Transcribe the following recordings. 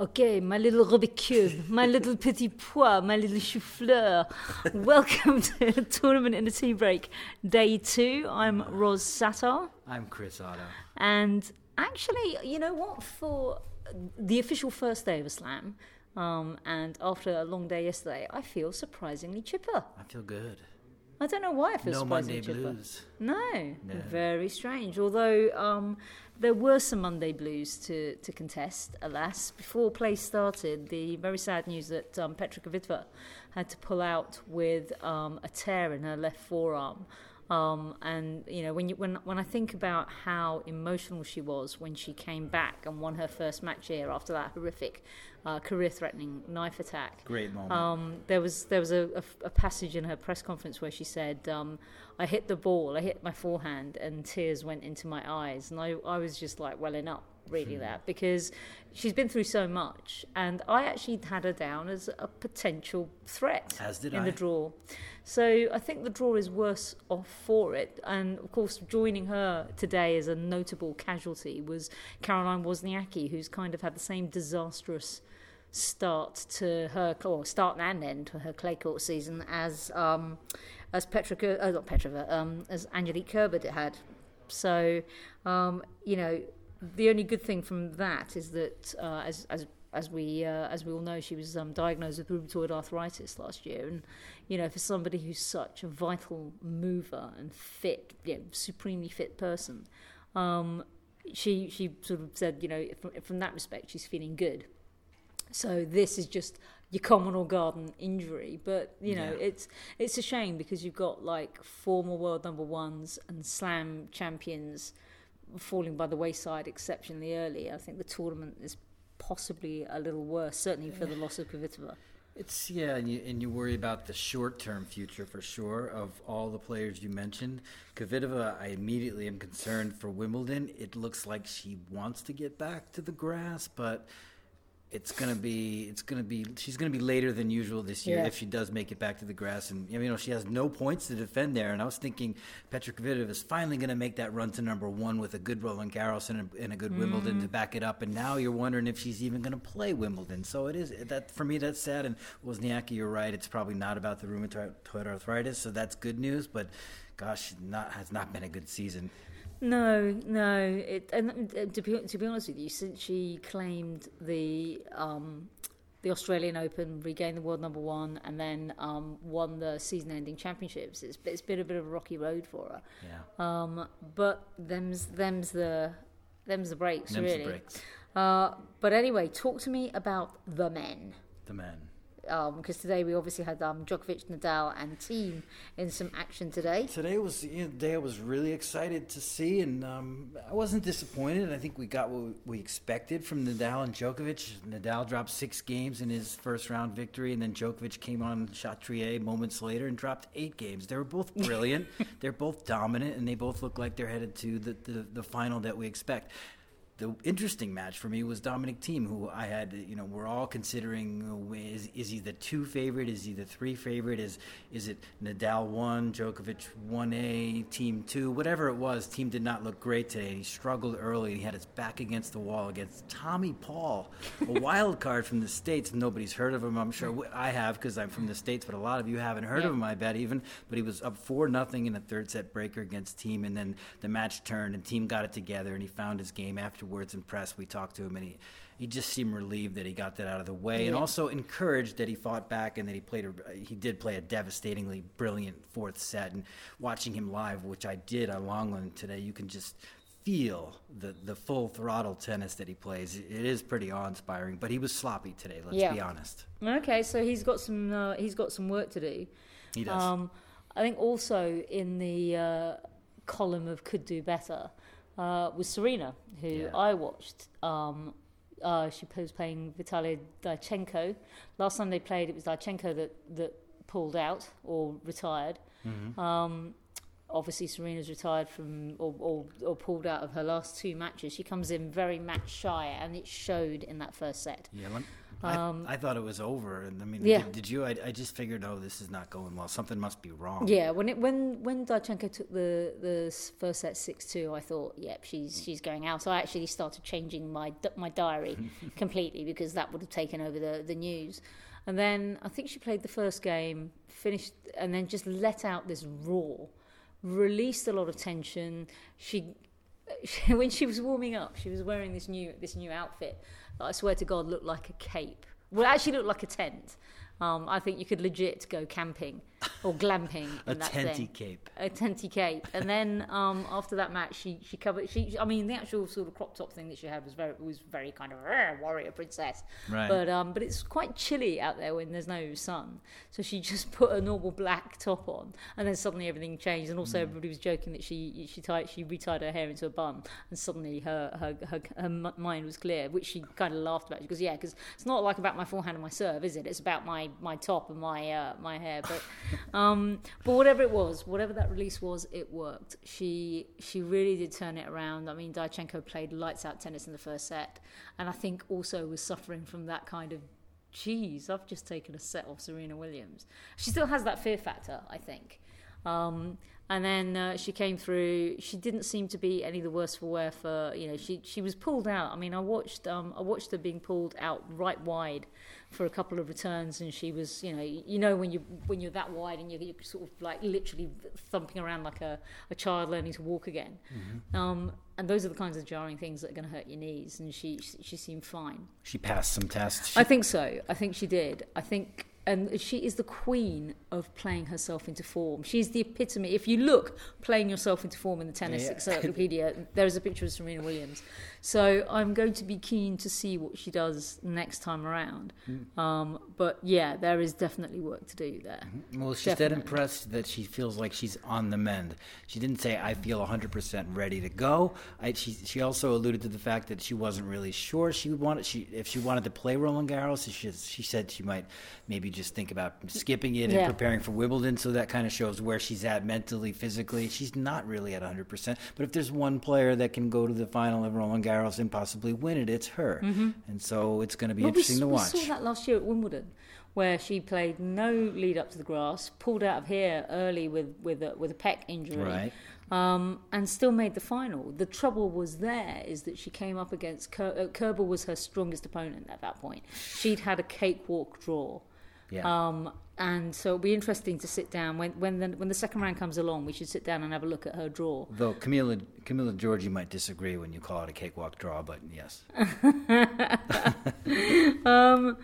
Okay, my little Rubik's Cube, my little petit pois, my little chou-fleur. Welcome to the Tournament in the Tea Break, day two. I'm Roz Satar. I'm Chris Oddo. And actually, you know what? For the official first day of a slam, um, and after a long day yesterday, I feel surprisingly chipper. I feel good. I don't know why I feel No surprisingly Monday chipper. blues. No, No. very strange. Although um, there were some Monday blues to, to contest, alas. Before play started, the very sad news that um, Petra Kvitova had to pull out with um, a tear in her left forearm. Um, and you know when you when when I think about how emotional she was when she came back and won her first match here after that horrific uh, career-threatening knife attack, Great moment. um, there was there was a, a, a passage in her press conference where she said, um, "I hit the ball, I hit my forehand, and tears went into my eyes." And I, I was just like welling up reading Hmm. that because she's been through so much, and I actually had her down as a potential threat in I. the draw. So I think the draw is worse off for it. And of course, joining her today as a notable casualty was Caroline Wozniacki, who's kind of had the same disastrous start to her or start and end to her clay court season as um, as Petra, uh, not Petrova, um, as Angelique Kerber had. So um, you know, the only good thing from that is that uh, as as as we uh, as we all know, she was um, diagnosed with rheumatoid arthritis last year, and you know, for somebody who's such a vital mover and fit, you know, supremely fit person, um, she she sort of said, you know, from, from that respect, she's feeling good. So this is just your common or garden injury, but you know Yeah. it's it's a shame because you've got like former world number ones and slam champions falling by the wayside exceptionally early. I think the tournament is possibly a little worse, certainly for the loss of Kvitova. It's yeah, and you, and you worry about the short-term future for sure of all the players you mentioned. Kvitova, I immediately am concerned for Wimbledon. It looks like she wants to get back to the grass, but it's gonna be it's gonna be she's gonna be later than usual this year Yeah. if she does make it back to the grass. And you know she has no points to defend there. And I was thinking Petra Kvitova is finally gonna make that run to number one with a good Roland Garros and a, and a good Wimbledon to mm. back it up. And now you're wondering if she's even gonna play Wimbledon. So it is that for me that's sad. And Wozniacki, you're right. It's probably not about the rheumatoid arthritis, so that's good news. But gosh, not has not been a good season. No, no. It, and to be to be honest with you, since she claimed the um, the Australian Open, regained the world number one, and then um, won the season-ending championships, it's, it's been a bit of a rocky road for her. Yeah, Um, but them's them's the them's the breaks Them's the really. breaks. Uh, but anyway, talk to me about the men. the man. Because today we obviously had um, Djokovic, Nadal, and Thiem in some action today. Today was you know, the day I was really excited to see, and um, I wasn't disappointed. I think we got what we expected from Nadal and Djokovic. Nadal dropped six games in his first round victory, and then Djokovic came on Chatrier moments later and dropped eight games. They were both brilliant. they're both dominant, and they both look like they're headed to the, the, the final that we expect. The interesting match for me was Dominic Thiem, who I had, you know, we're all considering uh, is, is he the two favorite? Is he the three favorite? Is is it Nadal one, Djokovic one A, Thiem two, whatever it was? Thiem did not look great today. He struggled early. He had his back against the wall against Tommy Paul, a wild card from the states. Nobody's heard of him. I'm sure I have because I'm from the states, but a lot of you haven't heard Yeah. of him. I bet even. But he was up four nothing in a third set breaker against Thiem, and then the match turned, and Thiem got it together, and he found his game afterwards in press. We talked to him, and he he just seemed relieved that he got that out of the way, and also encouraged that he fought back and that he played. A, he did play a devastatingly brilliant fourth set, and watching him live, which I did on Lenglen today, you can just feel the the full throttle tennis that he plays. It is pretty awe inspiring, but he was sloppy today. Let's Yeah. be honest. Okay, so he's got some uh, he's got some work to do. He does. Um, I think also in the uh, column of could do better uh, was Serena, who Yeah. I watched. Um, uh, she was playing Vitalia Diatchenko. Last time they played, it was Dichenko that, that pulled out or retired. Mm-hmm. Um, obviously Serena's retired from or, or, or pulled out of her last two matches. She comes in very match shy, and it showed in that first set. Yeah, um, I, I, thought it was over, and I mean, yeah. did, did you? I, I, just figured, oh, this is not going well. Something must be wrong. Yeah, when it when when Diatchenko took the the first set six two, I thought, yep, she's she's going out. So I actually started changing my my diary completely because that would have taken over the the news. And then I think she played the first game, finished, and then just let out this roar, released a lot of tension. She, she when she was warming up, she was wearing this new this new outfit that I swear to God looked like a cape. Well, actually looked like a tent. Um, I think you could legit go camping or glamping. a tenty cape. A tenty cape. And then um, after that match, she she covered. She I mean, the actual sort of crop top thing that she had was very was very kind of warrior princess. Right. But um, but it's quite chilly out there when there's no sun. So she just put a normal black top on, and then suddenly everything changed. And also mm. everybody was joking that she she tied she retied her hair into a bun, and suddenly her her her, her mind was clear, which she kind of laughed about. She goes, "Yeah, because it's not like about my forehand and my serve, is it? It's about my my top and my uh, my hair." But um, but whatever it was, whatever that release was, it worked. She she really did turn it around. I mean, Diatchenko played lights out tennis in the first set, and I think also was suffering from that kind of, geez, I've just taken a set off Serena Williams. She still has that fear factor, I think. Um, and then uh, she came through. She didn't seem to be any the worse for wear. For you know, she she was pulled out. I mean, I watched um, I watched her being pulled out right wide for a couple of returns, and she was, you know, you know when you when you're that wide and you're, you're sort of like literally thumping around like a, a child learning to walk again. Mm-hmm. Um, and those are the kinds of jarring things that are going to hurt your knees. And she she seemed fine. She passed some tests. She... I think so. I think she did. I think and she is the queen of playing herself into form. She's the epitome. If you look playing yourself into form in the tennis yeah. encyclopedia, there is a picture of Serena Williams. So I'm going to be keen to see what she does next time around. Mm. Um, but yeah, there is definitely work to do there. Mm-hmm. Well, she's definitely. that impressed that she feels like she's on the mend. She didn't say, "I feel 100% ready to go." I, she she also alluded to the fact that she wasn't really sure she wanted she if she wanted to play Roland Garros. She she said she might maybe just think about skipping it yeah. and preparing for Wimbledon. So that kind of shows where she's at mentally, physically. She's not really at 100%. But if there's one player that can go to the final of Roland Garros and possibly win it, it's her. Mm-hmm. And so it's going to be well, interesting we, to watch. We saw that last year at Wimbledon where she played no lead up to the grass, pulled out of here early with with a, with a pec injury, right. um, and still made the final. The trouble was there is that she came up against Ker- uh, Kerber was her strongest opponent at that point. She'd had a cakewalk draw. Yeah. Um, and so it'll be interesting to sit down when when the when the second round comes along. We should sit down and have a look at her draw. Though Camila Camila Giorgi might disagree when you call it a cakewalk draw, but yes. um,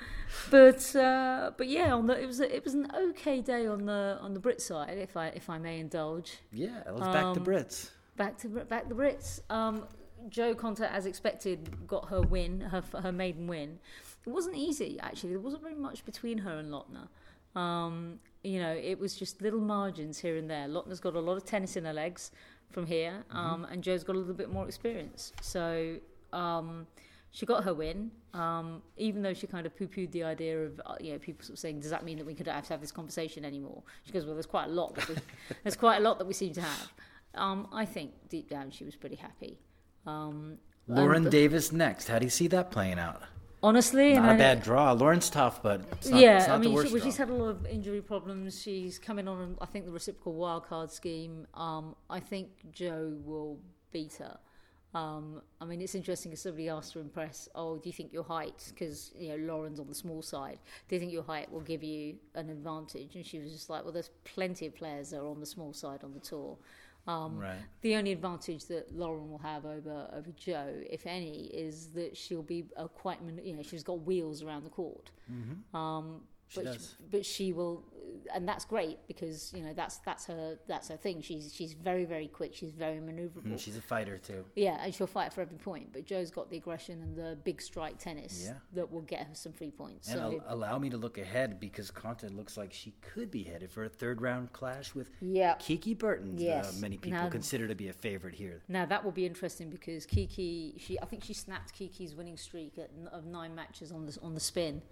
but uh, but yeah, on the, it was a, it was an okay day on the on the Brit side, if I if I may indulge. Yeah, let's um, back to Brits. Back to back the Brits. Um, Jo Konta, as expected, got her win, her her maiden win. It wasn't easy actually. There wasn't very much between her and Lottner. Um, you know, it was just little margins here and there. Lottner's got a lot of tennis in her legs from here, mm-hmm. um, mm-hmm. and Jo's got a little bit more experience. So um, she got her win, um, even though she kind of poo-pooed the idea of uh, you know people sort of saying, "Does that mean that we could have to have this conversation anymore?" She goes, "Well, there's quite a lot. That we, there's quite a lot that we seem to have." Um, I think deep down she was pretty happy. Um, Lauren Davis next. How do you see that playing out? Honestly. Not a bad draw. Lauren's tough, but not, yeah, I mean, she, she's had a lot of injury problems. She's coming on, I think, the reciprocal wildcard scheme. Um, I think Jo will beat her. Um, I mean, it's interesting because somebody asked her in press, "Oh, do you think your height, because you know Lauren's on the small side, do you think your height will give you an advantage?" And she was just like, "Well, there's plenty of players that are on the small side on the tour." Um, right. The only advantage that Lauren will have over over Jo, if any, is that she'll be a quite you know she's got wheels around the court. Mm-hmm. Um, she but, does. She, but she will, and that's great because you know that's that's her that's her thing. She's she's very very quick. She's very maneuverable. Mm, she's a fighter too. Yeah, and she'll fight for every point. But Jo's got the aggression and the big strike tennis yeah. that will get her some free points. And so, allow me to look ahead because Konta looks like she could be headed for a third round clash with yeah. Kiki. Uh, yes. Uh, many people now, consider to be a favorite here. Now that will be interesting because Kiki, she I think she snapped Kiki's winning streak at, of nine matches on the on the spin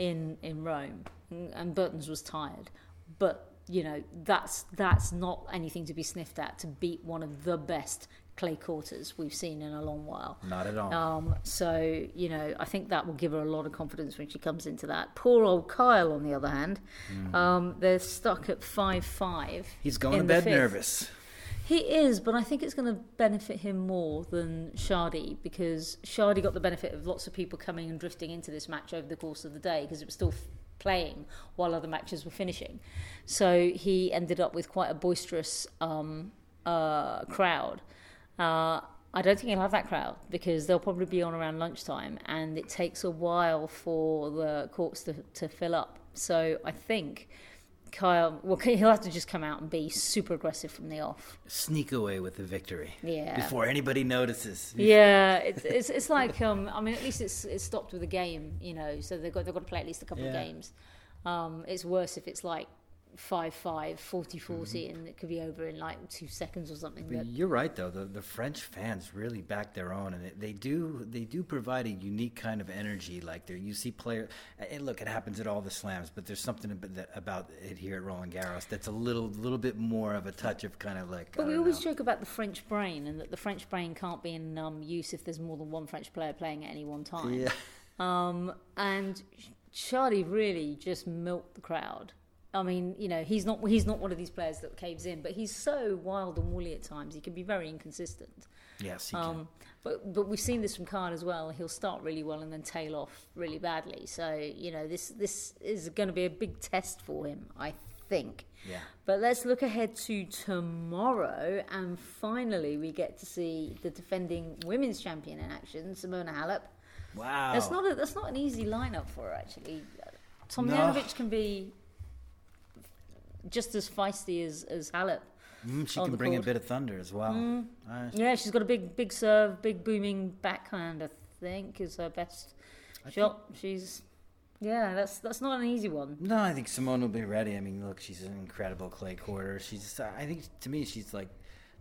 in in Rome, and Bertens was tired. But you know that's that's not anything to be sniffed at to beat one of the best clay quarters we've seen in a long while. Not at all. Um, so you know, I think that will give her a lot of confidence when she comes into that. Poor old Kyle, on the other hand, Mm. um, they're stuck at five five. He's going to bed nervous. He is, but I think it's going to benefit him more than Chardy because Chardy got the benefit of lots of people coming and drifting into this match over the course of the day because it was still playing while other matches were finishing. So he ended up with quite a boisterous um, uh, crowd. Uh, I don't think he'll have that crowd because they'll probably be on around lunchtime and it takes a while for the courts to, to fill up. So I think Kyle, well, he'll have to just come out and be super aggressive from the off. Sneak away with the victory. Yeah. Before anybody notices. Yeah, it's it's, it's like um, I mean, at least it's it's stopped with a game, you know. So they've got they've got to play at least a couple of games. Um, it's worse if it's like 5-5, 40-40, and it could be over in like two seconds or something. But But you're right, though. The, the French fans really back their own, and it, they do they do provide a unique kind of energy. Like there, you see player. And look, it happens at all the slams, but there's something about, it here at Roland Garros that's a little little bit more of a touch of kind of like. But we always know. joke about the French brain and that the French brain can't be in um, use if there's more than one French player playing at any one time. Yeah. Um, and Chardy really just milked the crowd. I mean, you know, he's not he's not one of these players that caves in, but he's so wild and woolly at times. He can be very inconsistent. Yes, he can. Um, but but we've seen this from Khan as well. He'll start really well and then tail off really badly. So you know, this this is going to be a big test for him, I think. Yeah. But let's look ahead to tomorrow, and finally we get to see the defending women's champion in action, Simona Halep. Wow. That's not a, that's not an easy lineup for her actually. No. Tomljanovic can be just as feisty as as Halep. Mm, she can bring a bit of thunder as well. Uh, Yeah, she's got a big big serve, big booming backhand. I think is her best shot. She's yeah, that's that's not an easy one. No, I think Simone will be ready. I mean, look, she's an incredible clay quarter. She's, I think, to me, she's like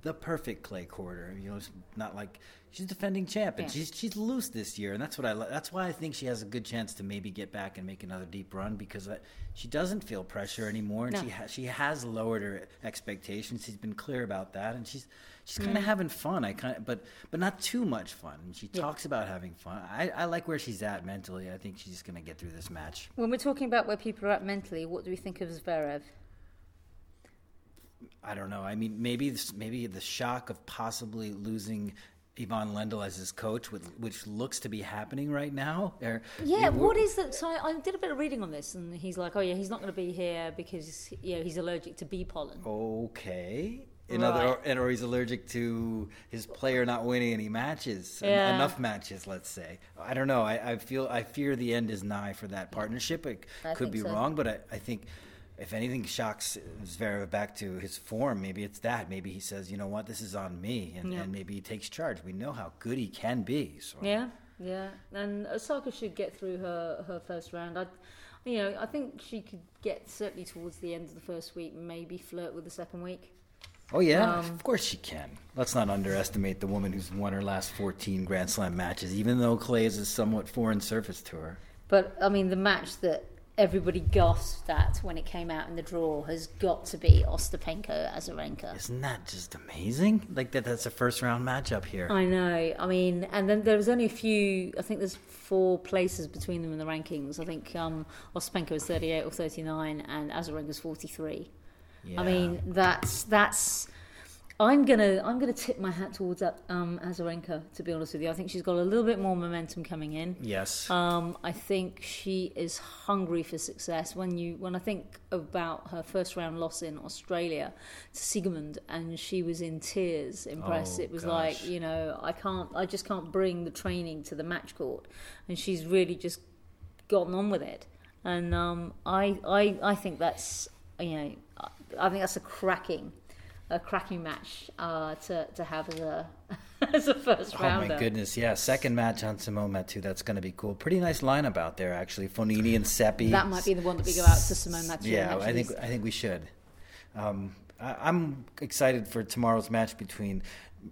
the perfect clay quarter. You know, it's not like she's defending champ, and Yeah. she's she's loose this year, and that's what I. That's why I think she has a good chance to maybe get back and make another deep run because she doesn't feel pressure anymore, and No. she ha- she has lowered her expectations. She's been clear about that, and she's she's kind Mm. of having fun. I kind of, but but not too much fun. And she Yeah. talks about having fun. I, I like where she's at mentally. I think she's just going to get through this match. When we're talking about where people are at mentally, what do we think of Zverev? I don't know. I mean, maybe this, maybe the shock of possibly losing Ivan Lendl as his coach, which, which looks to be happening right now. Or, Yeah, what is that? So I, I did a bit of reading on this, and he's like, "Oh yeah, he's not going to be here because you know he's allergic to bee pollen." Okay. In Right. or, or he's allergic to his player not winning any matches, Yeah. enough matches, let's say. I don't know. I, I feel, I fear the end is nigh for that partnership. It I could be so. wrong, but I, I think if anything shocks Zverev back to his form, maybe it's that. Maybe he says, you know what, this is on me, and, Yeah. and maybe he takes charge. We know how good he can be. So. Yeah, yeah. And Osaka should get through her, her first round. I, you know, I think she could get certainly towards the end of the first week, maybe flirt with the second week. Oh yeah, Um, of course she can. Let's not underestimate the woman who's won her last 14 Grand Slam matches, even though clay is a somewhat foreign surface to her. But I mean, the match that everybody gasped at when it came out in the draw has got to be Ostapenko Azarenka. Isn't that just amazing? Like that that's a first round matchup here. I know. I mean, and then there was only a few. I think there's four places between them in the rankings. I think um, Ostapenko is 38 or 39, and Azarenka's 43. Yeah. I mean, that's that's. I'm gonna I'm gonna tip my hat towards um, Azarenka. To be honest with you, I think she's got a little bit more momentum coming in. yes. Um, I think she is hungry for success. When you when I think about her first round loss in Australia to Siegemund, and she was in tears in press. Oh, it was gosh. like you know I can't I just can't bring the training to the match court, and she's really just gotten on with it. And um, I I I think that's you know I think that's a cracking. A cracking match uh, to to have as a as a first Oh rounder. my goodness, yeah. Second match on Simonne Mathieu. That's going to be cool. Pretty nice lineup out there, actually. Fognini and Seppi. That might be the one that we go out to Simonne Mathieu. Yeah, I think. I think we should. Um, I, I'm excited for tomorrow's match between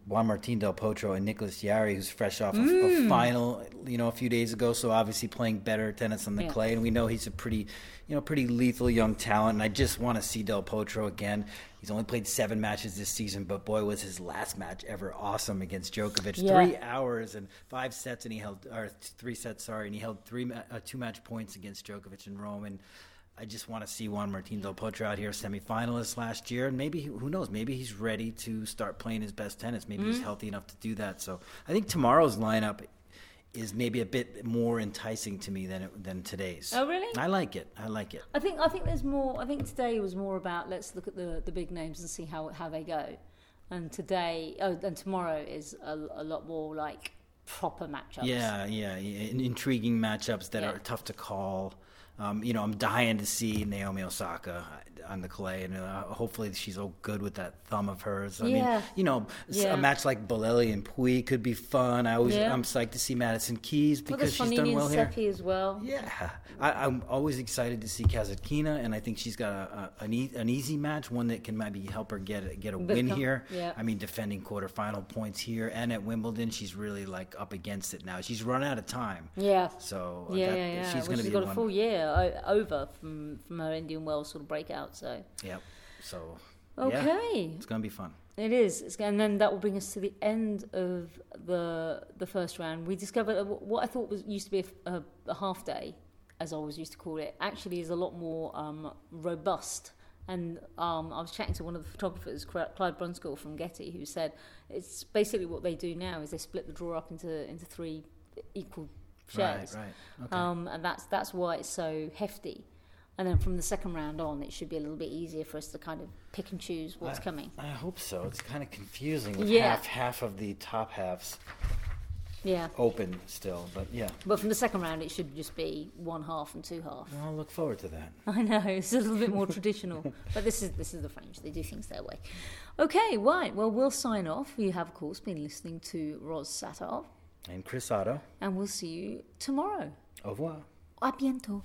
Juan Martin Del Potro and Nicolas Jarry, who's fresh off Mm. a, a final, you know, a few days ago. So obviously playing better tennis on the Yeah. clay, and we know he's a pretty, you know, pretty lethal young talent. And I just want to see Del Potro again. He's only played seven matches this season, but boy, was his last match ever awesome against Djokovic. Yeah. Three hours and five sets, and he held, or three sets, sorry, and he held three uh, two match points against Djokovic in Rome. And I just want to see Juan Martin Del Potro out here, semifinalist last year, and maybe who knows? Maybe he's ready to start playing his best tennis. Maybe Mm-hmm. he's healthy enough to do that. So I think tomorrow's lineup is maybe a bit more enticing to me than it, than today's. Oh, really? I like it. I like it. I think I think there's more. I think today was more about let's look at the the big names and see how how they go, and today oh and tomorrow is a, a lot more like proper matchups. Yeah, yeah, yeah. intriguing matchups that Yeah. are tough to call. Um, you know, I'm dying to see Naomi Osaka on the clay, and uh, hopefully she's all good with that thumb of hers. I Yeah. mean, you know, Yeah. a match like Bolelli and Pouille could be fun. I always, Yeah. I'm psyched to see Madison Keys because she's done well here. Seppi as well. Yeah, I, I'm always excited to see Kasatkina, and I think she's got a, a, an, e- an easy match, one that can maybe help her get a, get a win Become- here. yeah. I mean, defending quarterfinal points here and at Wimbledon, she's really like up against it now. She's run out of time, Yeah. so Yeah, that- yeah, yeah. she's well, going to be got one. a full year over from from her Indian Wells sort of breakout. So yeah, So yeah, okay, it's going to be fun. it is. It's, and then that will bring us to the end of the the first round. We discovered what I thought was used to be a, a, a half day, as I always used to call it, actually is a lot more um, robust. And um, I was chatting to one of the photographers, Clive Brunskill from Getty, who said it's basically what they do now is they split the draw up into into three equal shares. Right, right. Okay. Um, and that's that's why it's so hefty. And then from the second round on, it should be a little bit easier for us to kind of pick and choose what's I- coming. I hope so. It's kind of confusing with Yeah. half half of the top halves Yeah. open still, but yeah. But from the second round, it should just be one half and two half. I'll look forward to that. I know it's a little bit more traditional, but this is this is the French. They do things their way. Okay, right. Well, we'll sign off. You have, of course, been listening to Roz Satar, And Chris Oddo, and we'll see you tomorrow. au revoir. A bientôt.